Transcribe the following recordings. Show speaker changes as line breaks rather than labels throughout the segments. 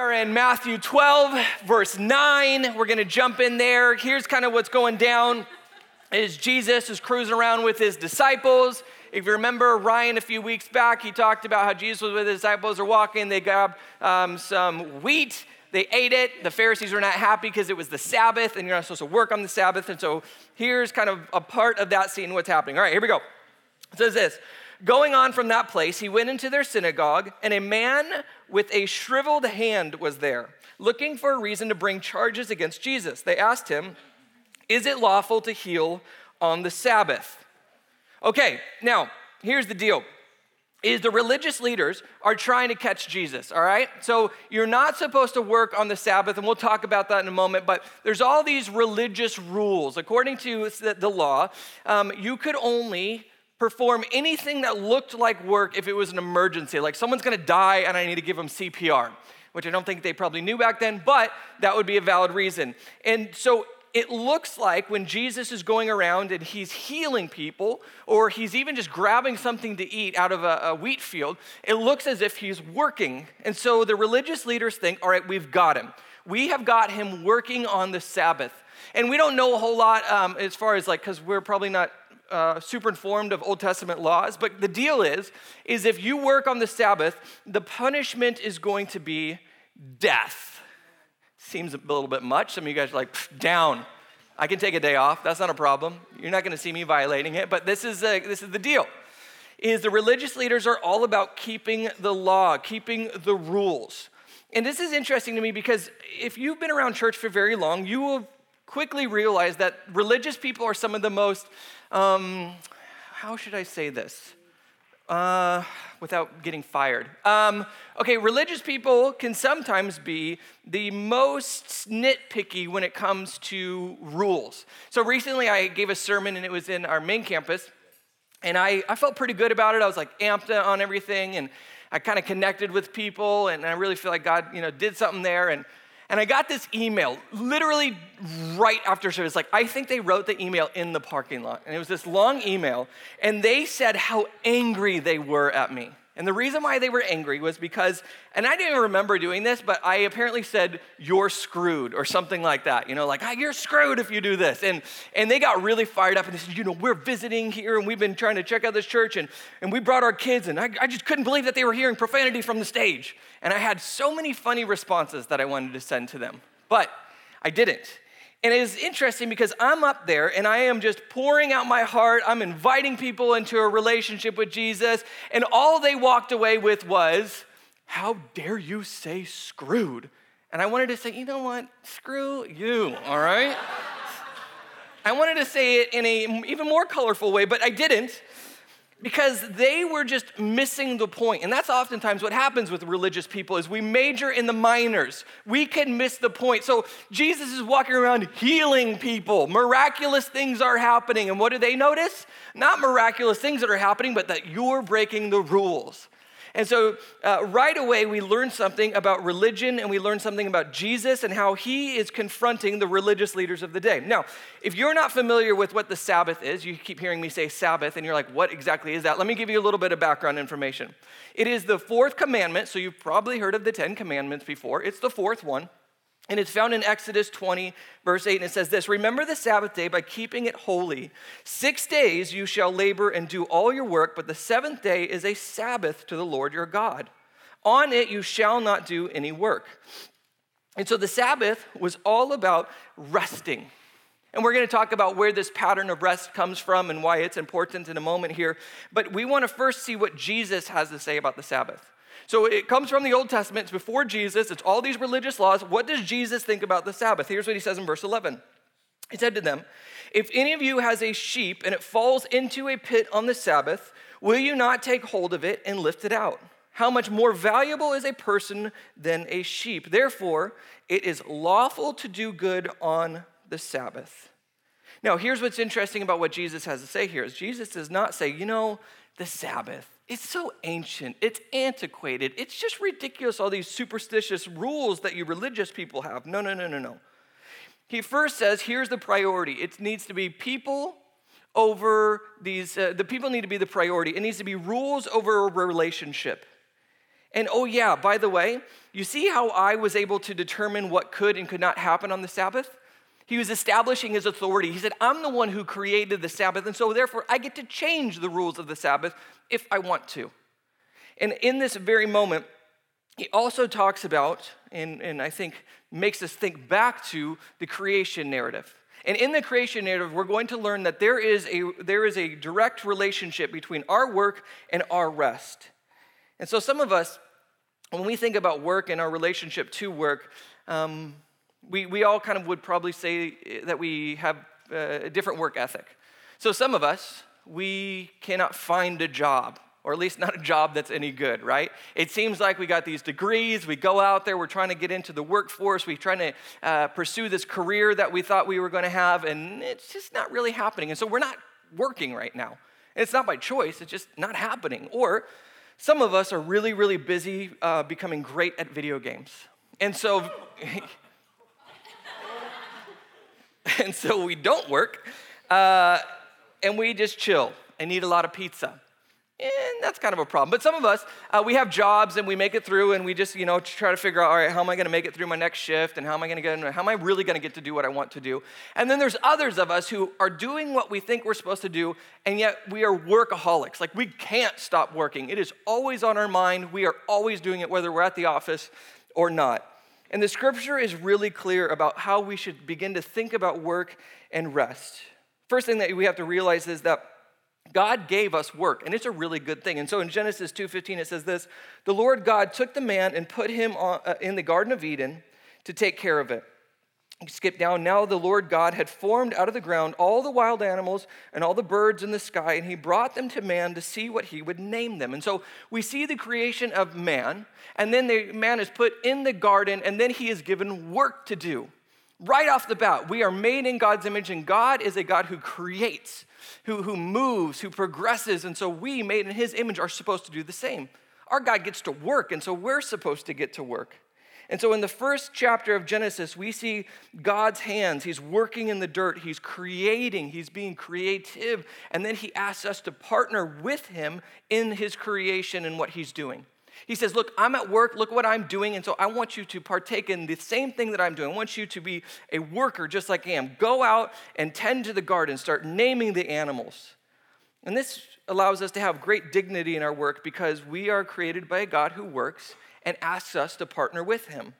are in Matthew 12, verse 9. We're going to jump in there. Here's kind of what's going down is Jesus is cruising around with his disciples. If you remember Ryan a few weeks back, he talked about how Jesus was with his disciples are walking. They grabbed um, some wheat. They ate it. The Pharisees were not happy because it was the Sabbath and you're not supposed to work on the Sabbath. And so here's kind of a part of that scene, what's happening. All right, here we go. It says this Going on from that place, he went into their synagogue, and a man with a shriveled hand was there, looking for a reason to bring charges against Jesus. They asked him, Is it lawful to heal on the Sabbath? Okay, now, here's the deal is the religious leaders are trying to catch Jesus, all right? So you're not supposed to work on the Sabbath, and we'll talk about that in a moment, but there's all these religious rules. According to the law, um, you could only perform anything that looked like work if it was an emergency, like someone's gonna die and I need to give them CPR, which I don't think they probably knew back then, but that would be a valid reason. And so it looks like when Jesus is going around and he's healing people, or he's even just grabbing something to eat out of a, a, wheat field, it looks as if he's working. And so the religious leaders think, all right, we've got him. We have got him working on the Sabbath. And we don't know a whole lot um, as far as like, because we're probably not uh, super informed of Old Testament laws, but the deal is, is if you work on the Sabbath, the punishment is going to be death. Seems a little bit much. Some of you guys are like, down. I can take a day off. That's not a problem. You're not going to see me violating it, but this is, a, this is the deal. Is the religious leaders are all about keeping the law, keeping the rules. And this is interesting to me because if you've been around church for very long, you will quickly realize that religious people are some of the most um, how should I say this? Uh, without getting fired. Um, okay, religious people can sometimes be the most nitpicky when it comes to rules. So recently I gave a sermon and it was in our main campus, and I, I felt pretty good about it. I was like amped on everything, and I kind of connected with people, and I really feel like God, you know, did something there. And and I got this email literally right after service. Like, I think they wrote the email in the parking lot. And it was this long email. And they said how angry they were at me. And the reason why they were angry was because, and I didn't even remember doing this, but I apparently said, You're screwed, or something like that. You know, like, ah, You're screwed if you do this. And, and they got really fired up and they said, You know, we're visiting here and we've been trying to check out this church and, and we brought our kids. And I, I just couldn't believe that they were hearing profanity from the stage. And I had so many funny responses that I wanted to send to them, but I didn't. And it is interesting because I'm up there and I am just pouring out my heart. I'm inviting people into a relationship with Jesus. And all they walked away with was, How dare you say screwed? And I wanted to say, You know what? Screw you, all right? I wanted to say it in a even more colorful way, but I didn't because they were just missing the point. And that's oftentimes what happens with religious people is we major in the minors. We can miss the point. So jesus is walking around healing people. Miraculous things are happening. And what do they notice? Not miraculous things that are happening but that you're breaking the rules and so, uh, right away, we learn something about religion and we learn something about Jesus and how he is confronting the religious leaders of the day. Now, if you're not familiar with what the Sabbath is, you keep hearing me say Sabbath, and you're like, what exactly is that? Let me give you a little bit of background information. It is the fourth commandment, so you've probably heard of the Ten Commandments before. It's the fourth one. And it's found in Exodus 20, verse 8, and it says this Remember the Sabbath day by keeping it holy. Six days you shall labor and do all your work, but the seventh day is a Sabbath to the Lord your God. On it you shall not do any work. And so the Sabbath was all about resting. And we're going to talk about where this pattern of rest comes from and why it's important in a moment here. But we want to first see what Jesus has to say about the Sabbath. So it comes from the Old Testament, it's before Jesus, it's all these religious laws. What does Jesus think about the Sabbath? Here's what he says in verse 11. He said to them, If any of you has a sheep and it falls into a pit on the Sabbath, will you not take hold of it and lift it out? How much more valuable is a person than a sheep? Therefore, it is lawful to do good on the Sabbath. Now, here's what's interesting about what Jesus has to say here is Jesus does not say, you know, the Sabbath. It's so ancient, it's antiquated, it's just ridiculous, all these superstitious rules that you religious people have. No, no, no, no, no. He first says, here's the priority it needs to be people over these, uh, the people need to be the priority. It needs to be rules over a relationship. And oh, yeah, by the way, You see how I was able to determine what could and could not happen on the Sabbath? He was establishing his authority. He said, I'm the one who created the Sabbath, and so therefore I get to change the rules of the Sabbath if I want to. And in this very moment, he also talks about, and, and I think makes us think back to the creation narrative. And in the creation narrative, we're going to learn that there is a, there is a direct relationship between our work and our rest. And so, some of us, when we think about work and our relationship to work, um, we, we all kind of would probably say that we have a different work ethic. So, some of us, we cannot find a job or at least not a job that's any good, right? It seems like we got these degrees, we go out there, we're trying to get into the workforce, we're trying to uh, pursue this career that we thought we were going to have, and it's just not really happening. And so we're not working right now. It's not by choice, it's just not happening. Or some of us are really, really busy uh, becoming great at video games. And so, and so we don't work, uh, and we just chill and eat a lot of pizza and that's kind of a problem. But some of us, uh, we have jobs and we make it through, and we just, you know, try to figure out, all right, how am I going to make it through my next shift, and how am I going to get, in, how am I really going to get to do what I want to do? And then there's others of us who are doing what we think we're supposed to do, and yet we are workaholics. Like we can't stop working. It is always on our mind. We are always doing it, whether we're at the office or not. And the scripture is really clear about how we should begin to think about work and rest. First thing that we have to realize is that God gave us work, and it's a really good thing. And so in Genesis 2:15 it says this, "The Lord God took the man and put him uh, in the garden of Eden to take care of it." Skip down. Now the Lord God had formed out of the ground all the wild animals and all the birds in the sky, and he brought them to man to see what he would name them. And so we see the creation of man, and then the man is put in the garden, and then he is given work to do. Right off the bat, we are made in God's image, and God is a God who creates who, who moves, who progresses. And so we, made in his image, are supposed to do the same. Our God gets to work, and so we're supposed to get to work. And so in the first chapter of Genesis, we see God's hands. He's working in the dirt, He's creating, He's being creative. And then He asks us to partner with Him in His creation and what He's doing. He says, Look, I'm at work, look what I'm doing, and so I want you to partake in the same thing that I'm doing. I want you to be a worker just like I am. Go out and tend to the garden, start naming the animals. And this allows us to have great dignity in our work because we are created by a God who works and asks us to partner with him.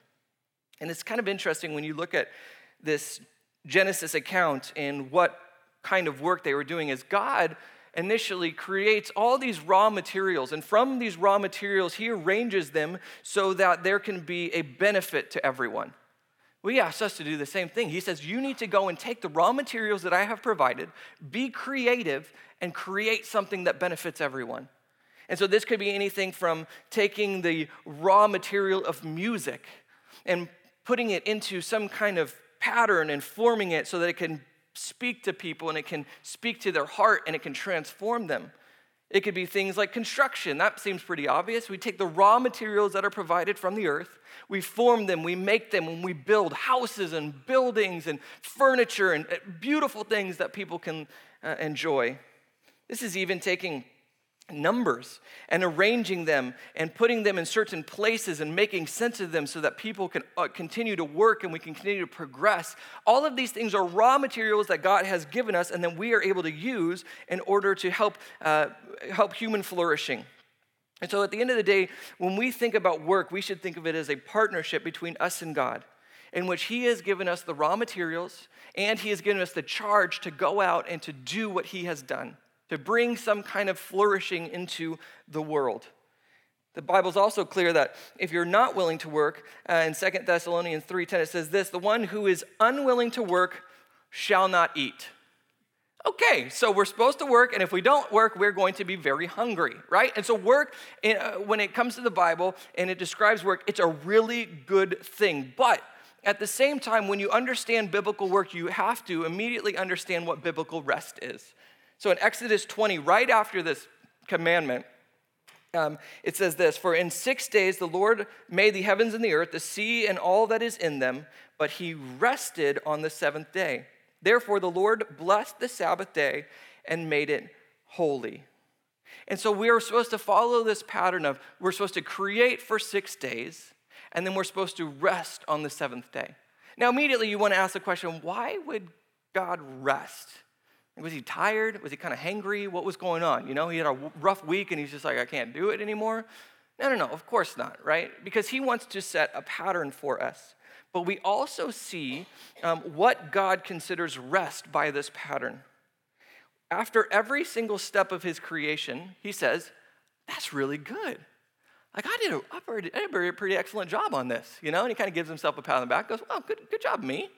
And it's kind of interesting when you look at this Genesis account and what kind of work they were doing, is God initially creates all these raw materials. And from these raw materials, he arranges them so that there can be a benefit to everyone. Well, he asks us to do the same thing. He says, You need to go and take the raw materials that I have provided, be creative, and create something that benefits everyone. And so, this could be anything from taking the raw material of music and putting it into some kind of pattern and forming it so that it can speak to people and it can speak to their heart and it can transform them. It could be things like construction. That seems pretty obvious. We take the raw materials that are provided from the earth, we form them, we make them, and we build houses and buildings and furniture and uh, beautiful things that people can uh, enjoy. This is even taking numbers and arranging them and putting them in certain places and making sense of them so that people can uh, continue to work and we can continue to progress. All of these things are raw materials that God has given us and then we are able to use in order to help, uh, help human flourishing. And so at the end of the day, when we think about work, we should think of it as a partnership between us and God in which He has given us the raw materials and He has given us the charge to go out and to do what He has done to bring some kind of flourishing into the world. The Bible's also clear that if you're not willing to work, uh, in 2 Thessalonians 3:10 it says this, the one who is unwilling to work shall not eat. Okay, so we're supposed to work, and if we don't work, we're going to be very hungry, right? And so, work, uh, when it comes to the Bible and it describes work, it's a really good thing. But at the same time, when you understand biblical work, you have to immediately understand what biblical rest is. So in Exodus 20, right after this commandment, um, it says this For in six days the Lord made the heavens and the earth, the sea and all that is in them, but he rested on the seventh day. Therefore the Lord blessed the Sabbath day and made it holy. And so we are supposed to follow this pattern of we're supposed to create for six days, and then we're supposed to rest on the seventh day. Now, immediately you want to ask the question why would God rest? Was he tired? Was he kind of hangry? What was going on? You know, he had a rough week and he's just like, I can't do it anymore. No, no, no, of course not, right? Because he wants to set a pattern for us. But we also see um, what God considers rest by this pattern. After every single step of his creation, he says, That's really good. Like, I did a, I did a pretty excellent job on this, you know? And he kind of gives himself a pat on the back, goes, Well, good, good job, me.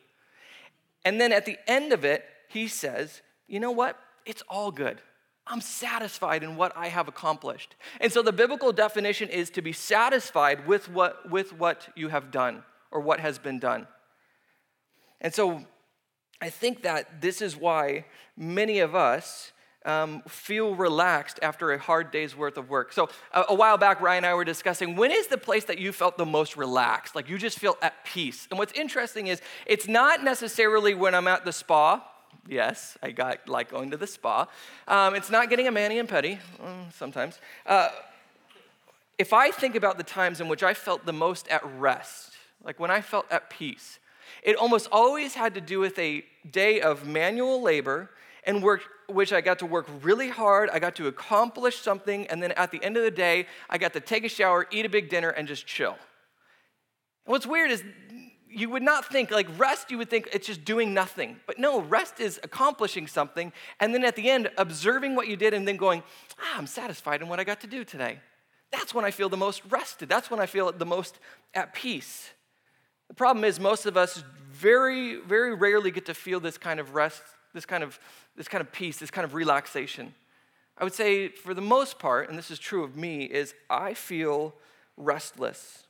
And then at the end of it, he says, You know what? It's all good. I'm satisfied in what I have accomplished. And so the biblical definition is to be satisfied with what, with what you have done or what has been done. And so I think that this is why many of us um, feel relaxed after a hard day's worth of work. So, a, a, while back, Ryan and I were discussing when is the place that you felt the most relaxed? Like you just feel at peace. And what's interesting is it's not necessarily when I'm at the spa. Yes, I got like going to the spa. Um, it's not getting a mani and pedi, mm, sometimes. Uh, if I think about the times in which I felt the most at rest, like when I felt at peace, it almost always had to do with a day of manual labor and work, which I got to work really hard. I got to accomplish something, and then at the end of the day, I got to take a shower, eat a big dinner, and just chill. What's weird is you would not think, like rest, you would think it's just doing nothing. But no, rest is accomplishing something, and then at the end, observing what you did, and then going, ah, I'm satisfied in what I got to do today. That's when I feel the most rested. That's when I feel the most at peace. The problem is, most of us very, very rarely get to feel this kind of rest, this kind of, this kind of peace, this kind of relaxation. I would say, for the most part, and this is true of me, is I feel restless.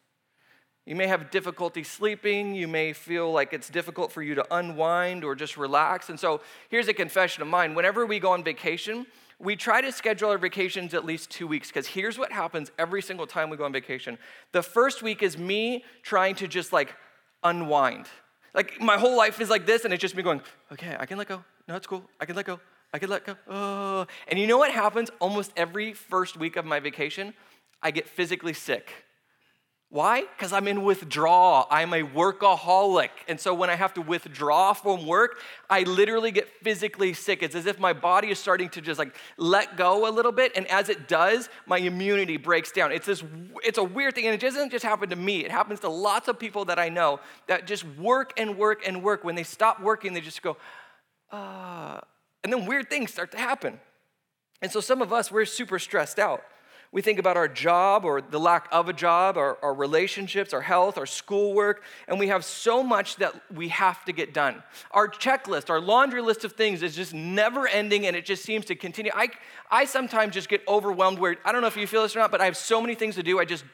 You may have difficulty sleeping. You may feel like it's difficult for you to unwind or just relax. And so here's a confession of mine. Whenever we go on vacation, we try to schedule our vacations at least two weeks because here's what happens every single time we go on vacation. The first week is me trying to just like unwind. Like my whole life is like this, and it's just me going, okay, I can let go. No, it's cool. I can let go. I can let go. Oh. And you know what happens almost every first week of my vacation? I get physically sick. Why? Because I'm in withdrawal. I'm a workaholic. And so when I have to withdraw from work, I literally get physically sick. It's as if my body is starting to just like let go a little bit. And as it does, my immunity breaks down. It's this, it's a weird thing. And it doesn't just happen to me, it happens to lots of people that I know that just work and work and work. When they stop working, they just go, ah. And then weird things start to happen. And so some of us, we're super stressed out. We think about our job or the lack of a job, our, our relationships, our health, our schoolwork, and we have so much that we have to get done. Our checklist, our laundry list of things is just never ending and it just seems to continue. I, I sometimes just get overwhelmed where, I don't know if you feel this or not, but I have so many things to do, I just,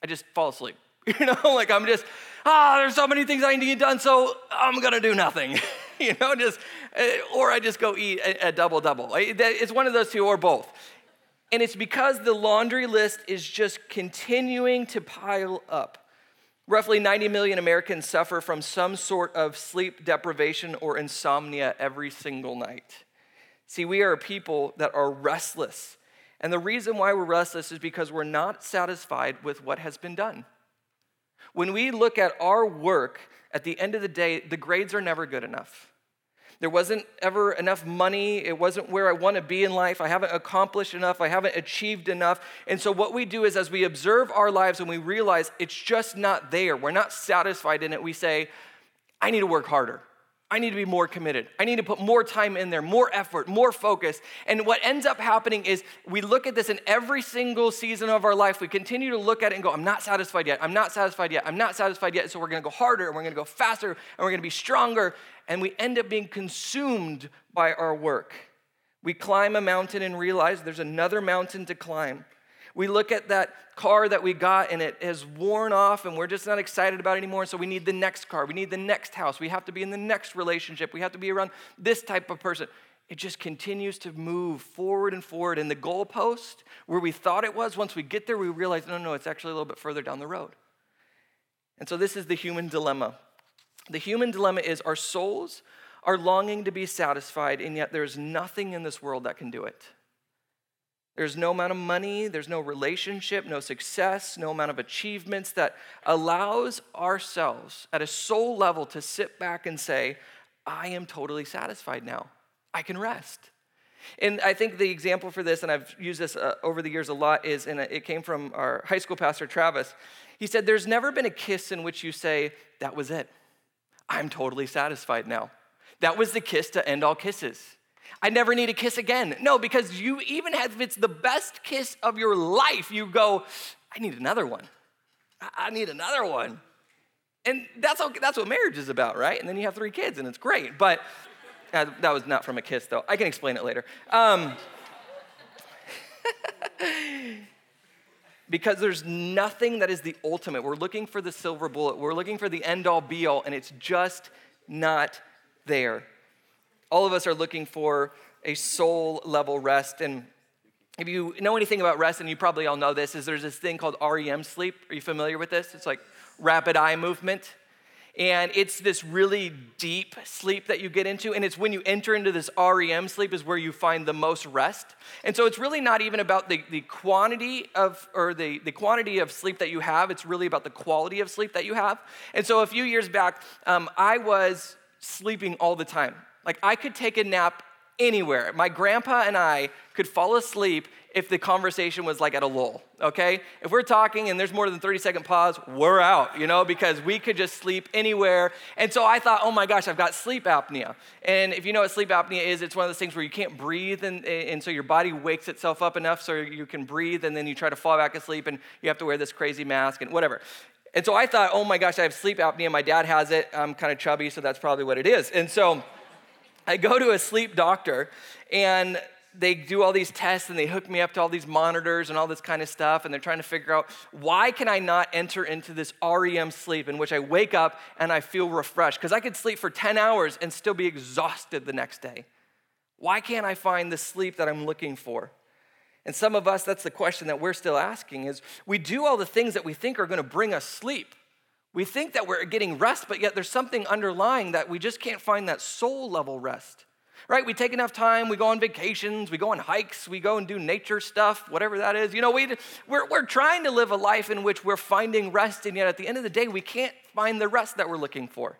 I just fall asleep. You know, like I'm just, ah, there's so many things I need to get done, so I'm gonna do nothing. you know, just, eh, or I just go eat a, a double double. It's one of those two or both. And it's because the laundry list is just continuing to pile up. Roughly 90 million Americans suffer from some sort of sleep deprivation or insomnia every single night. See, we are a people that are restless. And the reason why we're restless is because we're not satisfied with what has been done. When we look at our work, at the end of the day, the grades are never good enough. There wasn't ever enough money. It wasn't where I want to be in life. I haven't accomplished enough. I haven't achieved enough. And so, what we do is, as we observe our lives and we realize it's just not there, we're not satisfied in it, we say, I need to work harder. I need to be more committed. I need to put more time in there, more effort, more focus. And what ends up happening is we look at this in every single season of our life. We continue to look at it and go, I'm not satisfied yet. I'm not satisfied yet. I'm not satisfied yet. So we're going to go harder and we're going to go faster and we're going to be stronger. And we end up being consumed by our work. We climb a mountain and realize there's another mountain to climb. We look at that car that we got and it has worn off and we're just not excited about anymore. So we need the next car. We need the next house. We have to be in the next relationship. We have to be around this type of person. It just continues to move forward and forward. And the goalpost, where we thought it was, once we get there, we realize no, no, it's actually a little bit further down the road. And so this is the human dilemma. The human dilemma is our souls are longing to be satisfied, and yet there's nothing in this world that can do it. There's no amount of money, there's no relationship, no success, no amount of achievements that allows ourselves at a soul level to sit back and say, I am totally satisfied now. I can rest. And I think the example for this, and I've used this uh, over the years a lot, is, and it came from our high school pastor, Travis. He said, There's never been a kiss in which you say, That was it. I'm totally satisfied now. That was the kiss to end all kisses. I never need a kiss again. No, because you, even if it's the best kiss of your life, you go, I need another one. I need another one. And that's, all, that's what marriage is about, right? And then you have three kids, and it's great. But uh, that was not from a kiss, though. I can explain it later. Um, because there's nothing that is the ultimate. We're looking for the silver bullet, we're looking for the end all be all, and it's just not there. All of us are looking for a soul level rest. And if you know anything about rest, and you probably all know this, is there's this thing called REM sleep. Are you familiar with this? It's like rapid eye movement. And it's this really deep sleep that you get into. And it's when you enter into this REM sleep is where you find the most rest. And so it's really not even about the, the quantity of, or the, the quantity of sleep that you have. It's really about the quality of sleep that you have. And so a few years back, um, I was sleeping all the time. Like I could take a nap anywhere. My grandpa and I could fall asleep if the conversation was like at a lull, okay? If we're talking and there's more than 30 second pause, we're out, you know, because we could just sleep anywhere. And so I thought, oh my gosh, I've got sleep apnea. And if you know what sleep apnea is, it's one of those things where you can't breathe, and, and so your body wakes itself up enough so you can breathe, and then you try to fall back asleep, and you have to wear this crazy mask and whatever. And so I thought, oh my gosh, I have sleep apnea. My dad has it. I'm kind of chubby, so that's probably what it is. And so, I go to a sleep doctor and they do all these tests and they hook me up to all these monitors and all this kind of stuff and they're trying to figure out why can I not enter into this REM sleep in which I wake up and I feel refreshed because I could sleep for 10 hours and still be exhausted the next day. Why can't I find the sleep that I'm looking for? And some of us that's the question that we're still asking is we do all the things that we think are going to bring us sleep. We think that we're getting rest, but yet there's something underlying that we just can't find that soul level rest. Right? We take enough time, we go on vacations, we go on hikes, we go and do nature stuff, whatever that is. You know, we, we're, we're trying to live a life in which we're finding rest, and yet at the end of the day, we can't find the rest that we're looking for.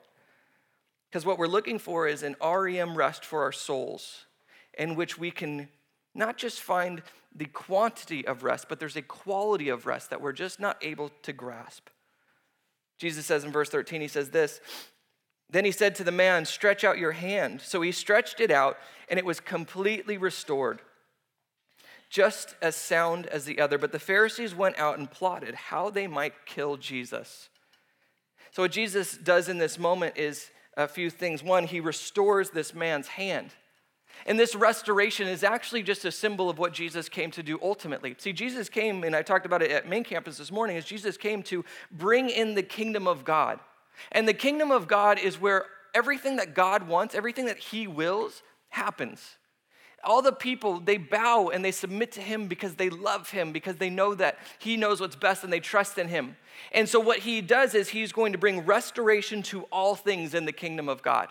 Because what we're looking for is an REM rest for our souls, in which we can not just find the quantity of rest, but there's a quality of rest that we're just not able to grasp. Jesus says in verse 13, he says this Then he said to the man, Stretch out your hand. So he stretched it out, and it was completely restored, just as sound as the other. But the Pharisees went out and plotted how they might kill Jesus. So, what Jesus does in this moment is a few things. One, he restores this man's hand. And this restoration is actually just a symbol of what Jesus came to do ultimately. See, Jesus came, and I talked about it at main campus this morning, is Jesus came to bring in the kingdom of God. And the kingdom of God is where everything that God wants, everything that He wills, happens. All the people, they bow and they submit to Him because they love Him, because they know that He knows what's best and they trust in Him. And so, what He does is He's going to bring restoration to all things in the kingdom of God.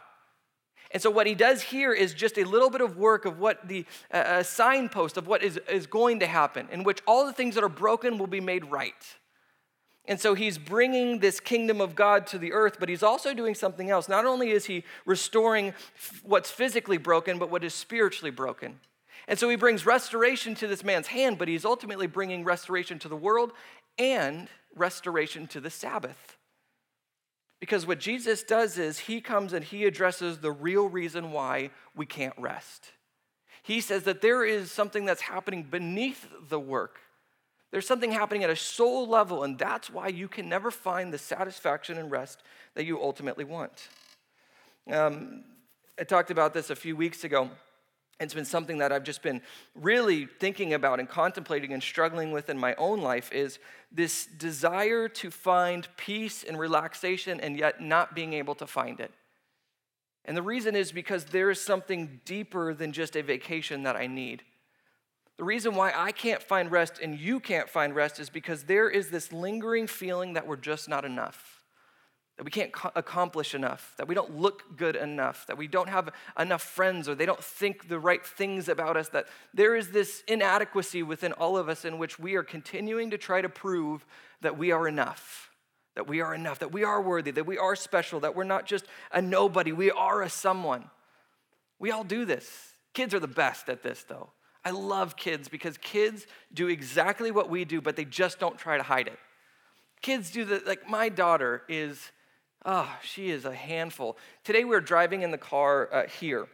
And so, what he does here is just a little bit of work of what the uh, signpost of what is, is going to happen, in which all the things that are broken will be made right. And so he's bringing this kingdom of God to the earth, but he's also doing something else. Not only is he restoring what's physically broken, but what is spiritually broken. And so he brings restoration to this man's hand, but he's ultimately bringing restoration to the world and restoration to the Sabbath. Because what Jesus does is he comes and he addresses the real reason why we can't rest. He says that there is something that's happening beneath the work. There's something happening at a soul level, and that's why you can never find the satisfaction and rest that you ultimately want. Um, I talked about this a few weeks ago. It's been something that I've just been really thinking about and contemplating and struggling with in my own life is this desire to find peace and relaxation and yet not being able to find it. And the reason is because there is something deeper than just a vacation that I need. The reason why I can't find rest and you can't find rest is because there is this lingering feeling that we're just not enough. That we can't accomplish enough, that we don't look good enough, that we don't have enough friends or they don't think the right things about us, that there is this inadequacy within all of us in which we are continuing to try to prove that we are enough, that we are enough, that we are worthy, that we are special, that we're not just a nobody, we are a someone. We all do this. Kids are the best at this, though. I love kids because kids do exactly what we do, but they just don't try to hide it. Kids do the, like, my daughter is Oh, she is a handful. Today we were driving in the car uh, here,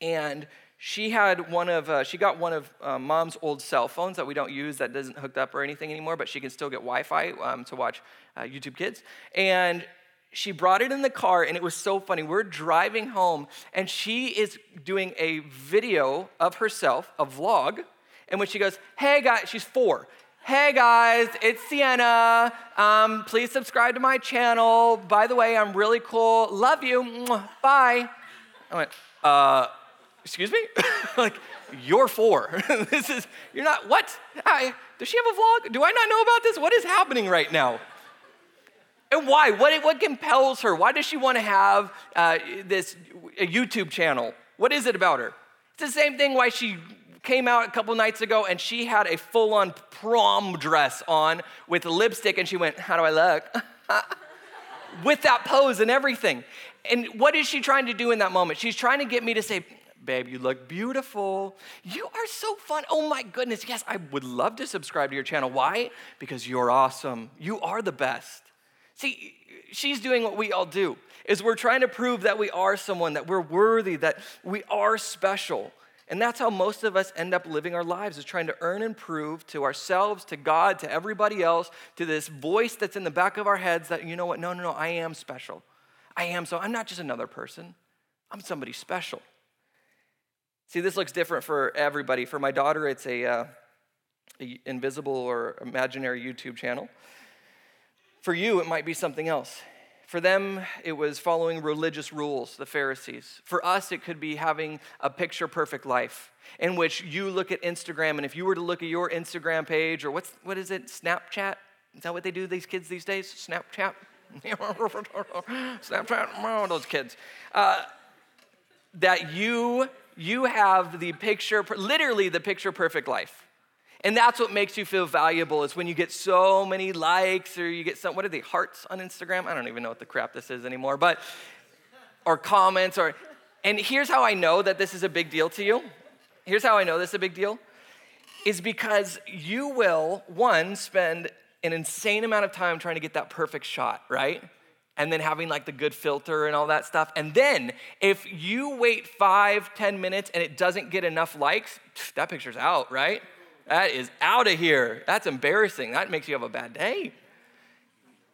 and she had one of uh, she got one of uh, mom's old cell phones that we don't use that doesn't hooked up or anything anymore, but she can still get Wi-Fi um, to watch uh, YouTube Kids. And she brought it in the car, and it was so funny. We're driving home, and she is doing a video of herself, a vlog, in which she goes, "Hey guys," she's four. Hey guys, it's Sienna. Um, please subscribe to my channel. By the way, I'm really cool. Love you. Bye. I went, uh, excuse me? like, you're four. this is, you're not, what? Hi, does she have a vlog? Do I not know about this? What is happening right now? And why? What, what compels her? Why does she want to have uh, this YouTube channel? What is it about her? It's the same thing why she came out a couple nights ago and she had a full on prom dress on with lipstick and she went, How do I look? with that pose and everything. And what is she trying to do in that moment? She's trying to get me to say, Babe, you look beautiful. You are so fun. Oh my goodness. Yes, I would love to subscribe to your channel. Why? Because you're awesome. You are the best. See, she's doing what we all do. Is we're trying to prove that we are someone, that we're worthy, that we are special. And that's how most of us end up living our lives is trying to earn and prove to ourselves, to God, to everybody else, to this voice that's in the back of our heads that, you know what, no, no, no, I am special. I am so, I'm not just another person, I'm somebody special. See, this looks different for everybody. For my daughter, it's a, uh, a invisible or imaginary YouTube channel. For you, it might be something else. For them, it was following religious rules, the Pharisees. For us, it could be having a picture perfect life in which you look at Instagram, and if you were to look at your Instagram page, or what's, what is it, Snapchat? Is that what they do, these kids these days? Snapchat? Snapchat, oh, those kids. Uh, that you, you have the picture, literally the picture perfect life. And that's what makes you feel valuable is when you get so many likes or you get some, what are they, hearts on Instagram? I don't even know what the crap this is anymore, but, or comments or, and here's how I know that this is a big deal to you. Here's how I know this is a big deal is because you will, one, spend an insane amount of time trying to get that perfect shot, right? And then having like the good filter and all that stuff. And then if you wait five, ten minutes and it doesn't get enough likes, that picture's out, right? That is out of here. That's embarrassing. That makes you have a bad day.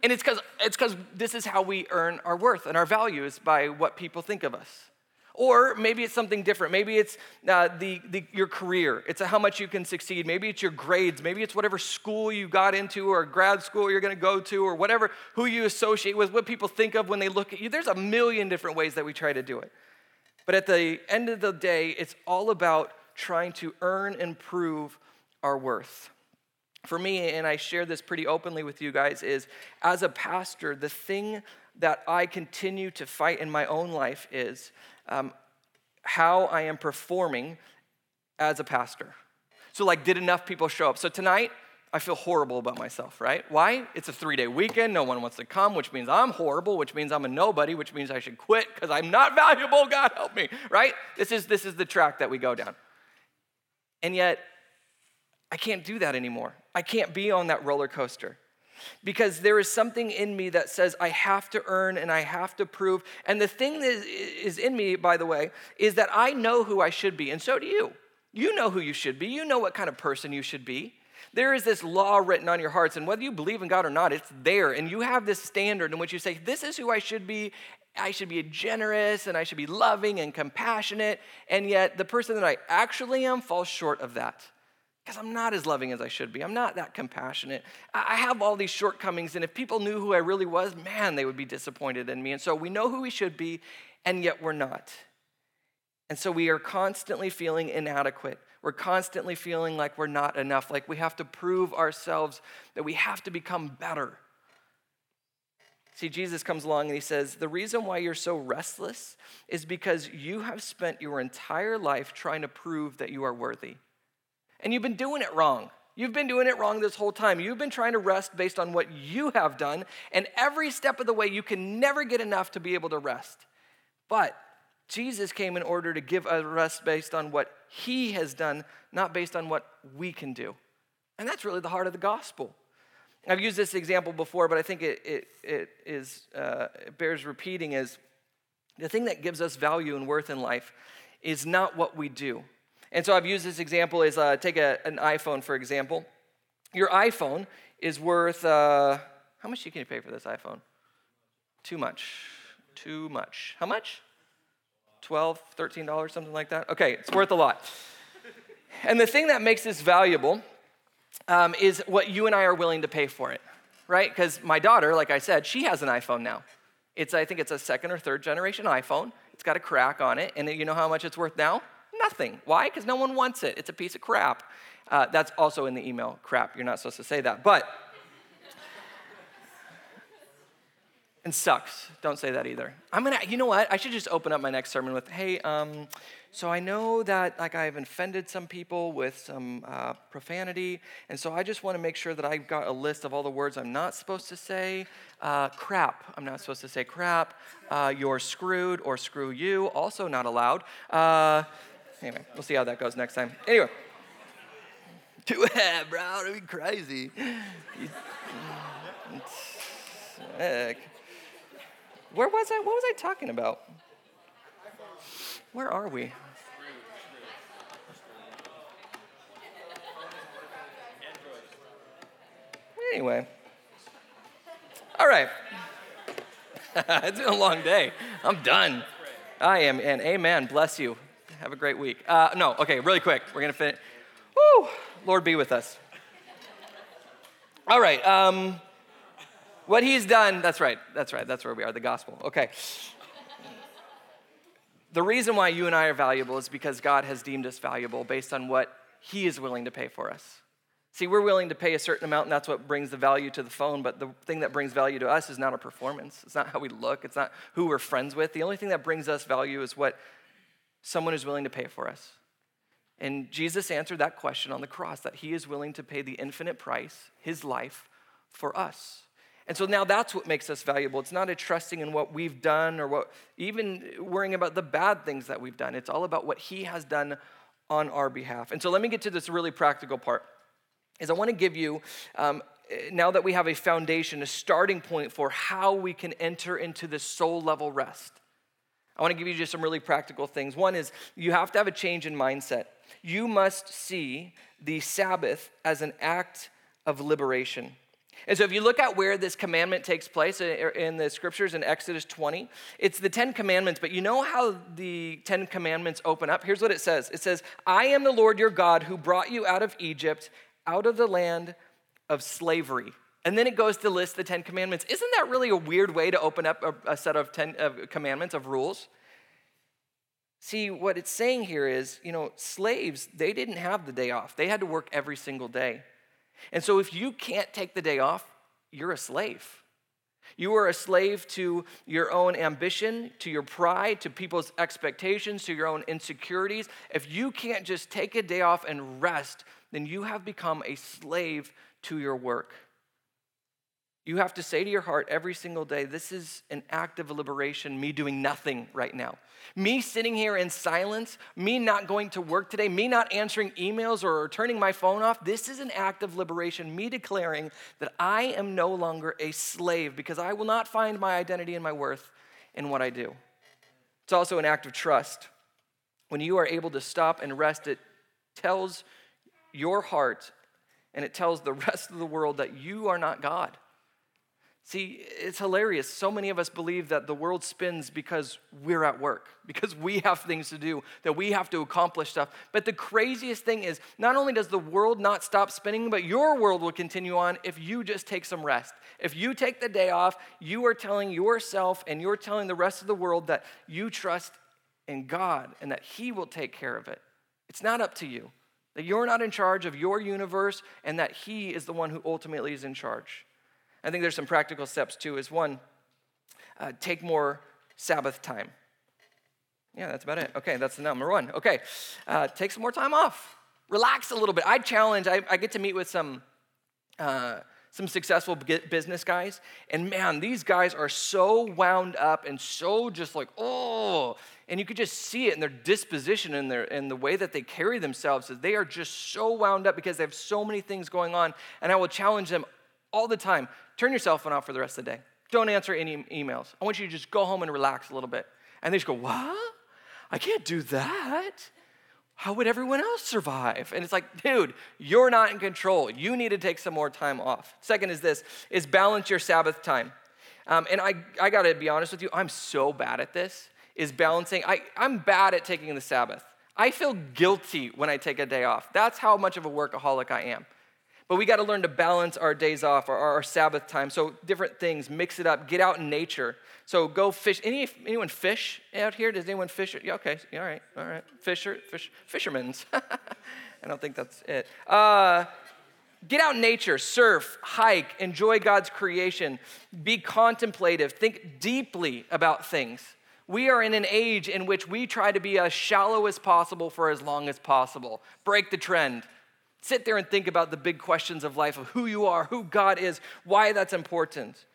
And it's because it's because this is how we earn our worth and our value is by what people think of us. Or maybe it's something different. Maybe it's uh, the, the, your career. It's how much you can succeed. Maybe it's your grades. Maybe it's whatever school you got into or grad school you're going to go to or whatever, who you associate with, what people think of when they look at you. There's a million different ways that we try to do it. But at the end of the day, it's all about trying to earn and prove our worth. For me, and I share this pretty openly with you guys, is as a pastor, the thing that I continue to fight in my own life is um, how I am performing as a pastor. So, like, did enough people show up? So, tonight, I feel horrible about myself, right? Why? It's a three day weekend. No one wants to come, which means I'm horrible, which means I'm a nobody, which means I should quit because I'm not valuable. God help me, right? This is, this is the track that we go down. And yet, I can't do that anymore. I can't be on that roller coaster because there is something in me that says I have to earn and I have to prove. And the thing that is in me, by the way, is that I know who I should be, and so do you. You know who you should be, you know what kind of person you should be. There is this law written on your hearts, and whether you believe in God or not, it's there. And you have this standard in which you say, This is who I should be. I should be generous and I should be loving and compassionate. And yet, the person that I actually am falls short of that because I'm not as loving as I should be. I'm not that compassionate. I have all these shortcomings, and if people knew who I really was, man, they would be disappointed in me. And so we know who we should be, and yet we're not. And so we are constantly feeling inadequate. We're constantly feeling like we're not enough, like we have to prove ourselves, that we have to become better. See, Jesus comes along and he says, The reason why you're so restless is because you have spent your entire life trying to prove that you are worthy. And you've been doing it wrong. You've been doing it wrong this whole time. You've been trying to rest based on what you have done, and every step of the way, you can never get enough to be able to rest. But Jesus came in order to give us rest based on what he has done, not based on what we can do. And that's really the heart of the gospel. I've used this example before, but I think it, it, it, is, uh, it bears repeating is the thing that gives us value and worth in life is not what we do. And so I've used this example as uh, take a, an iPhone, for example. Your iPhone is worth, uh, how much can you pay for this iPhone? Too much. Too much. How much? 12 $13, something like that? Okay, it's worth a lot. And the thing that makes this valuable um, is what you and I are willing to pay for it, right? Because my daughter, like I said, she has an iPhone now. It's, I think it's a second or third generation iPhone. It's got a crack on it. And you know how much it's worth now? Nothing. Why? Because no one wants it. It's a piece of crap. Uh, that's also in the email crap. You're not supposed to say that. But, and sucks. Don't say that either. I'm gonna, you know what? I should just open up my next sermon with, hey, um, so I know that like I've offended some people with some uh, profanity, and so I just want to make sure that I've got a list of all the words I'm not supposed to say. Uh, crap, I'm not supposed to say crap. Uh, you're screwed or screw you, also not allowed. Anyway, we'll see how that goes next time. Anyway. Too bad, bro. That'd be crazy. Heck. Where was I? What was I talking about? Where are we? Anyway. All right. it's been a long day. I'm done. I am, and amen. Bless you. Have a great week. Uh, no, okay, really quick. We're going to finish. Woo! Lord be with us. All right. Um, what he's done, that's right. That's right. That's where we are, the gospel. Okay. The reason why you and I are valuable is because God has deemed us valuable based on what He is willing to pay for us. See, we're willing to pay a certain amount, and that's what brings the value to the phone. But the thing that brings value to us is not our performance. It's not how we look. It's not who we're friends with. The only thing that brings us value is what someone is willing to pay for us. And Jesus answered that question on the cross that he is willing to pay the infinite price, his life, for us. And so now that's what makes us valuable. It's not a trusting in what we've done or what, even worrying about the bad things that we've done. It's all about what He has done on our behalf. And so let me get to this really practical part. Is I want to give you, um, now that we have a foundation, a starting point for how we can enter into this soul level rest. I want to give you just some really practical things. One is you have to have a change in mindset. You must see the Sabbath as an act of liberation. And so, if you look at where this commandment takes place uh, er, in the scriptures in Exodus 20, it's the Ten Commandments. But you know how the Ten Commandments open up? Here's what it says It says, I am the Lord your God who brought you out of Egypt, out of the land of slavery. And then it goes to list the Ten Commandments. Isn't that really a weird way to open up a, a set of ten of commandments, of rules? See, what it's saying here is, you know, slaves, they didn't have the day off. They had to work every single day. And so if you can't take the day off, you're a slave. You are a slave to your own ambition, to your pride, to people's expectations, to your own insecurities. If you can't just take a day off and rest, then you have become a slave to your work. You have to say to your heart every single day, This is an act of liberation, me doing nothing right now. Me sitting here in silence, me not going to work today, me not answering emails or turning my phone off. This is an act of liberation, me declaring that I am no longer a slave because I will not find my identity and my worth in what I do. It's also an act of trust. When you are able to stop and rest, it tells your heart and it tells the rest of the world that you are not God. See, it's hilarious. So many of us believe that the world spins because we're at work, because we have things to do, that we have to accomplish stuff. But the craziest thing is, not only does the world not stop spinning, but your world will continue on if you just take some rest. If you take the day off, you are telling yourself and you're telling the rest of the world that you trust in God and that He will take care of it. It's not up to you, that you're not in charge of your universe and that He is the one who ultimately is in charge. I think there's some practical steps too. Is one, uh, take more Sabbath time. Yeah, that's about it. Okay, that's the number one. Okay, uh, take some more time off. Relax a little bit. I challenge, I, I get to meet with some. Uh, some successful business guys. And man, these guys are so wound up and so just like, oh, and you could just see it in their disposition and their in the way that they carry themselves. That they are just so wound up because they have so many things going on. And I will challenge them all the time. Turn your cell phone off for the rest of the day. Don't answer any emails. I want you to just go home and relax a little bit. And they just go, What? I can't do that how would everyone else survive? And it's like, dude, you're not in control. You need to take some more time off. Second is this, is balance your Sabbath time. Um, and I, I gotta be honest with you, I'm so bad at this, is balancing. I, I'm bad at taking the Sabbath. I feel guilty when I take a day off. That's how much of a workaholic I am. But we got to learn to balance our days off, our, our, Sabbath time. So different things, mix it up, get out in nature. So go fish. Any, anyone fish out here? Does anyone fish? Yeah, okay, all right, all right. Fisher, fish, fishermen's. I don't think that's it. Uh, get out in nature, surf, hike, enjoy God's creation, be contemplative, think deeply about things. We are in an age in which we try to be as shallow as possible for as long as possible. Break the trend. Sit there and think about the big questions of life of who you are, who God is, why that's important,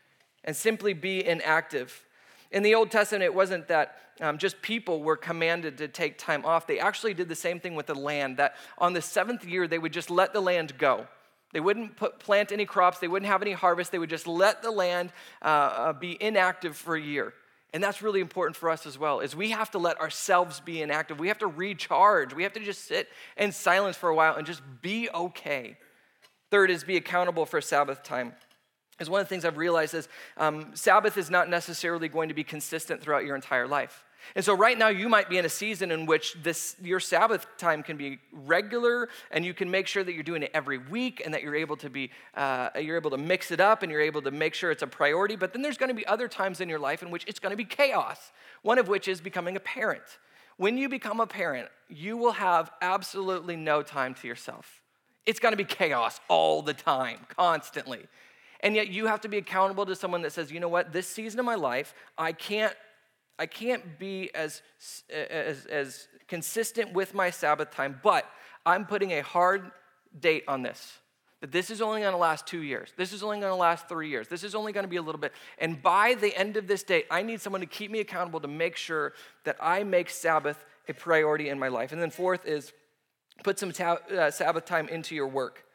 and simply be inactive. In the Old Testament, it wasn't that um, just people were commanded to take time off. They actually did the same thing with the land, that on the seventh year, they would just let the land go. They wouldn't put, plant any crops, they wouldn't have any harvest, they would just let the land uh, uh, be inactive for a year. And that's really important for us as well, is we have to let ourselves be inactive. We have to recharge. We have to just sit in silence for a while and just be okay. Third is be accountable for Sabbath time. Is one of the things I've realized is um, Sabbath is not necessarily going to be consistent throughout your entire life. And so right now you might be in a season in which this your Sabbath time can be regular, and you can make sure that you're doing it every week, and that you're able to be uh, you're able to mix it up, and you're able to make sure it's a priority. But then there's going to be other times in your life in which it's going to be chaos. One of which is becoming a parent. When you become a parent, you will have absolutely no time to yourself. It's going to be chaos all the time, constantly. And yet you have to be accountable to someone that says, you know what, this season of my life, I can't I can't be as, as, as consistent with my Sabbath time, but I'm putting a hard date on this. That this is only to last two years. This is only to last three years. This is only to be a little bit. And by the end of this date, I need someone to keep me accountable to make sure that I make Sabbath a priority in my life. And then fourth is put some ta- uh, Sabbath time into your work.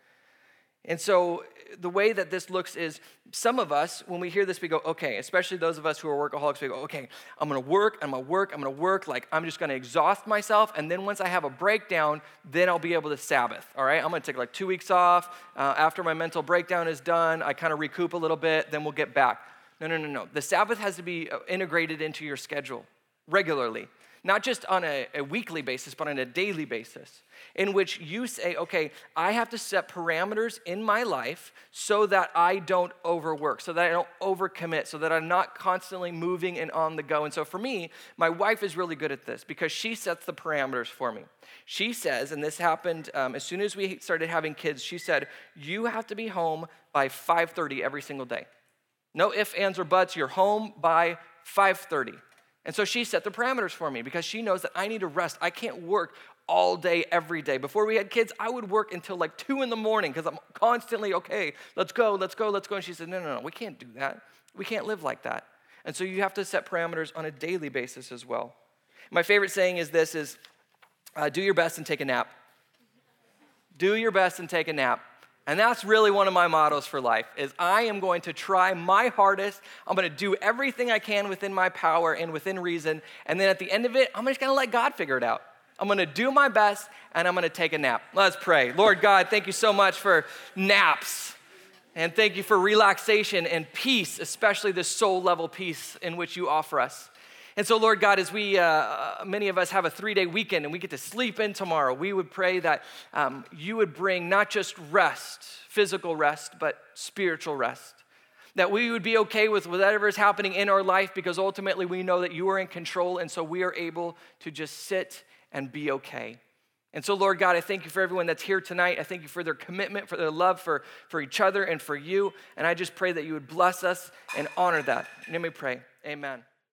And so the way that this looks is some of us, when we hear this, we go, okay, especially those of us who are workaholics, we go, okay, I'm gonna work, I'm gonna work, I'm gonna work, like I'm just gonna exhaust myself, and then once I have a breakdown, then I'll be able to Sabbath, all right? I'm gonna take like two weeks off. Uh, after my mental breakdown is done, I kind of recoup a little bit, then we'll get back. No, no, no, no. The Sabbath has to be uh, integrated into your schedule regularly not just on a, a, weekly basis, but on a daily basis, in which you say, okay, I have to set parameters in my life so that I don't overwork, so that I don't overcommit, so that I'm not constantly moving and on the go. And so for me, my wife is really good at this because she sets the parameters for me. She says, and this happened um, as soon as we started having kids, she said, you have to be home by 5.30 every single day. No ifs, ands, or buts, you're home by 5.30. And so she set the parameters for me because she knows that I need to rest. I can't work all day, every day. Before we had kids, I would work until like two in the morning because I'm constantly, okay, let's go, let's go, let's go. And she said, no, no, no, we can't do that. We can't live like that. And so you have to set parameters on a daily basis as well. My favorite saying is this is uh, do your best and take a nap. Do your best and take a nap. And that's really one of my mottos for life is I am going to try my hardest. I'm going to do everything I can within my power and within reason. And then at the end of it, I'm just going to let God figure it out. I'm going to do my best and I'm going to take a nap. Let's pray. Lord God, thank you so much for naps. And thank you for relaxation and peace, especially the soul level peace in which you offer us. And so, Lord God, as we, uh, many of us have a three day weekend and we get to sleep in tomorrow, we would pray that um, you would bring not just rest, physical rest, but spiritual rest. That we would be okay with whatever is happening in our life because ultimately we know that you are in control and so we are able to just sit and be okay. And so, Lord God, I thank you for everyone that's here tonight. I thank you for their commitment, for their love for, for each other and for you. And I just pray that you would bless us and honor that. Let me pray. Amen.